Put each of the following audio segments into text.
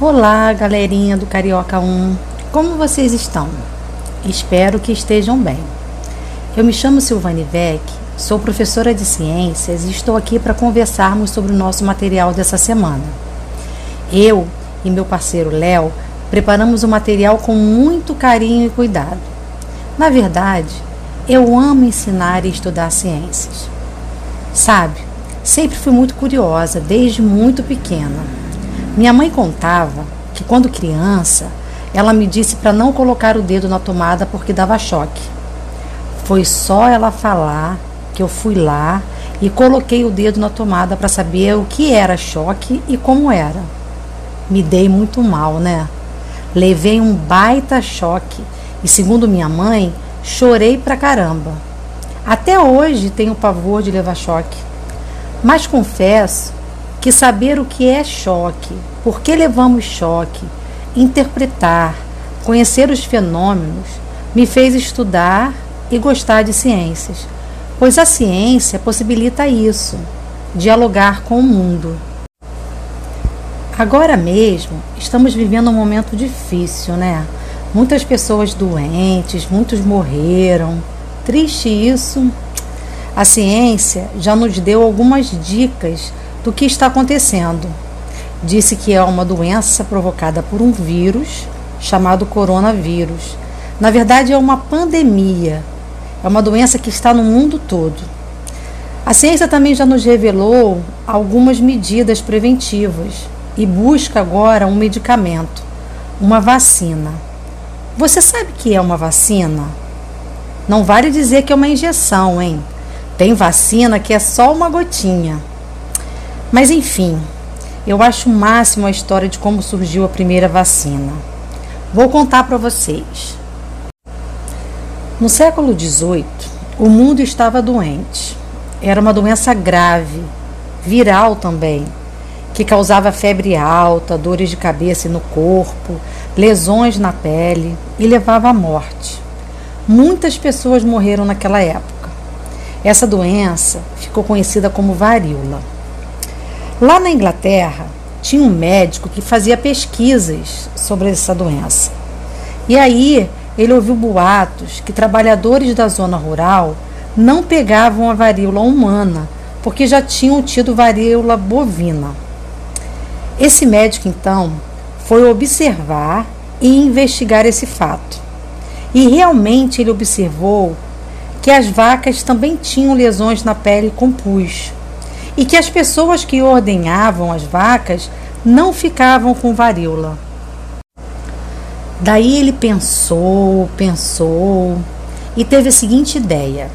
Olá, galerinha do Carioca 1. Como vocês estão? Espero que estejam bem. Eu me chamo Silvane Vec, sou professora de ciências e estou aqui para conversarmos sobre o nosso material dessa semana. Eu e meu parceiro Léo preparamos o material com muito carinho e cuidado. Na verdade, eu amo ensinar e estudar ciências. Sabe, sempre fui muito curiosa, desde muito pequena minha mãe contava que quando criança, ela me disse para não colocar o dedo na tomada porque dava choque. Foi só ela falar que eu fui lá e coloquei o dedo na tomada para saber o que era choque e como era. Me dei muito mal, né? Levei um baita choque e, segundo minha mãe, chorei pra caramba. Até hoje tenho pavor de levar choque. Mas confesso que saber o que é choque, por que levamos choque, interpretar, conhecer os fenômenos, me fez estudar e gostar de ciências, pois a ciência possibilita isso, dialogar com o mundo. Agora mesmo estamos vivendo um momento difícil, né? Muitas pessoas doentes, muitos morreram. Triste isso. A ciência já nos deu algumas dicas do que está acontecendo. Disse que é uma doença provocada por um vírus chamado coronavírus. Na verdade, é uma pandemia. É uma doença que está no mundo todo. A ciência também já nos revelou algumas medidas preventivas e busca agora um medicamento, uma vacina. Você sabe que é uma vacina? Não vale dizer que é uma injeção, hein? Tem vacina que é só uma gotinha. Mas enfim, eu acho o máximo a história de como surgiu a primeira vacina. Vou contar para vocês. No século XVIII, o mundo estava doente. Era uma doença grave, viral também, que causava febre alta, dores de cabeça e no corpo, lesões na pele e levava à morte. Muitas pessoas morreram naquela época. Essa doença ficou conhecida como varíola. Lá na Inglaterra, tinha um médico que fazia pesquisas sobre essa doença. E aí ele ouviu boatos que trabalhadores da zona rural não pegavam a varíola humana, porque já tinham tido varíola bovina. Esse médico, então, foi observar e investigar esse fato. E realmente ele observou que as vacas também tinham lesões na pele com pus e que as pessoas que ordenhavam as vacas não ficavam com varíola. Daí ele pensou, pensou e teve a seguinte ideia.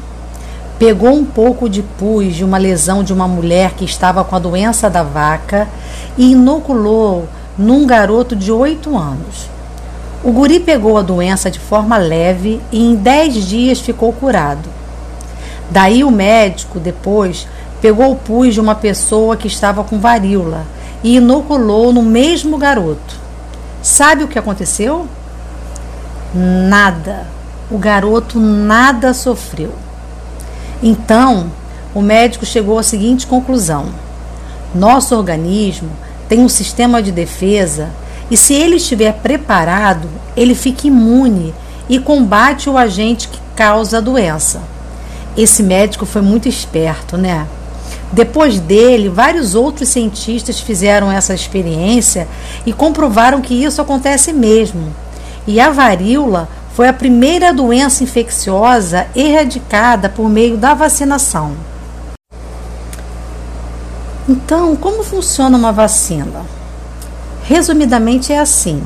Pegou um pouco de pus de uma lesão de uma mulher que estava com a doença da vaca e inoculou num garoto de 8 anos. O guri pegou a doença de forma leve e em 10 dias ficou curado. Daí o médico depois pegou o pus de uma pessoa que estava com varíola e inoculou no mesmo garoto. Sabe o que aconteceu? Nada. O garoto nada sofreu. Então, o médico chegou à seguinte conclusão: nosso organismo tem um sistema de defesa e, se ele estiver preparado, ele fica imune e combate o agente que causa a doença. Esse médico foi muito esperto, né? Depois dele, vários outros cientistas fizeram essa experiência e comprovaram que isso acontece mesmo. E a varíola foi a primeira doença infecciosa erradicada por meio da vacinação. Então, como funciona uma vacina? Resumidamente é assim: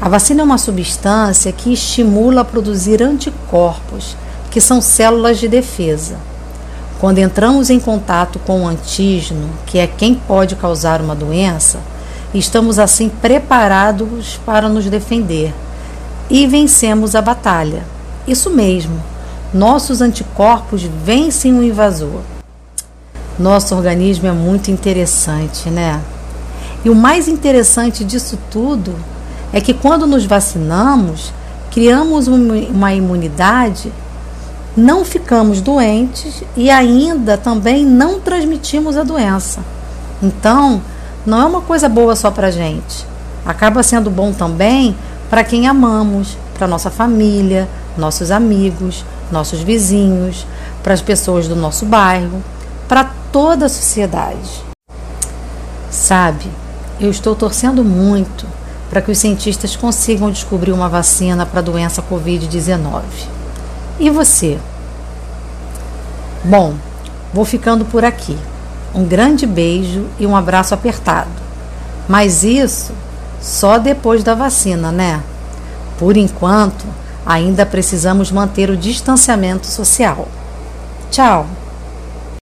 a vacina é uma substância que estimula a produzir anticorpos, que são células de defesa. Quando entramos em contato com o antígeno, que é quem pode causar uma doença, estamos assim preparados para nos defender e vencemos a batalha. Isso mesmo, nossos anticorpos vencem o invasor. Nosso organismo é muito interessante, né? E o mais interessante disso tudo é que quando nos vacinamos, criamos uma imunidade não ficamos doentes e ainda também não transmitimos a doença. Então, não é uma coisa boa só para gente. Acaba sendo bom também para quem amamos, para nossa família, nossos amigos, nossos vizinhos, para as pessoas do nosso bairro, para toda a sociedade. Sabe, eu estou torcendo muito para que os cientistas consigam descobrir uma vacina para a doença Covid-19. E você? Bom, vou ficando por aqui. Um grande beijo e um abraço apertado. Mas isso só depois da vacina, né? Por enquanto, ainda precisamos manter o distanciamento social. Tchau!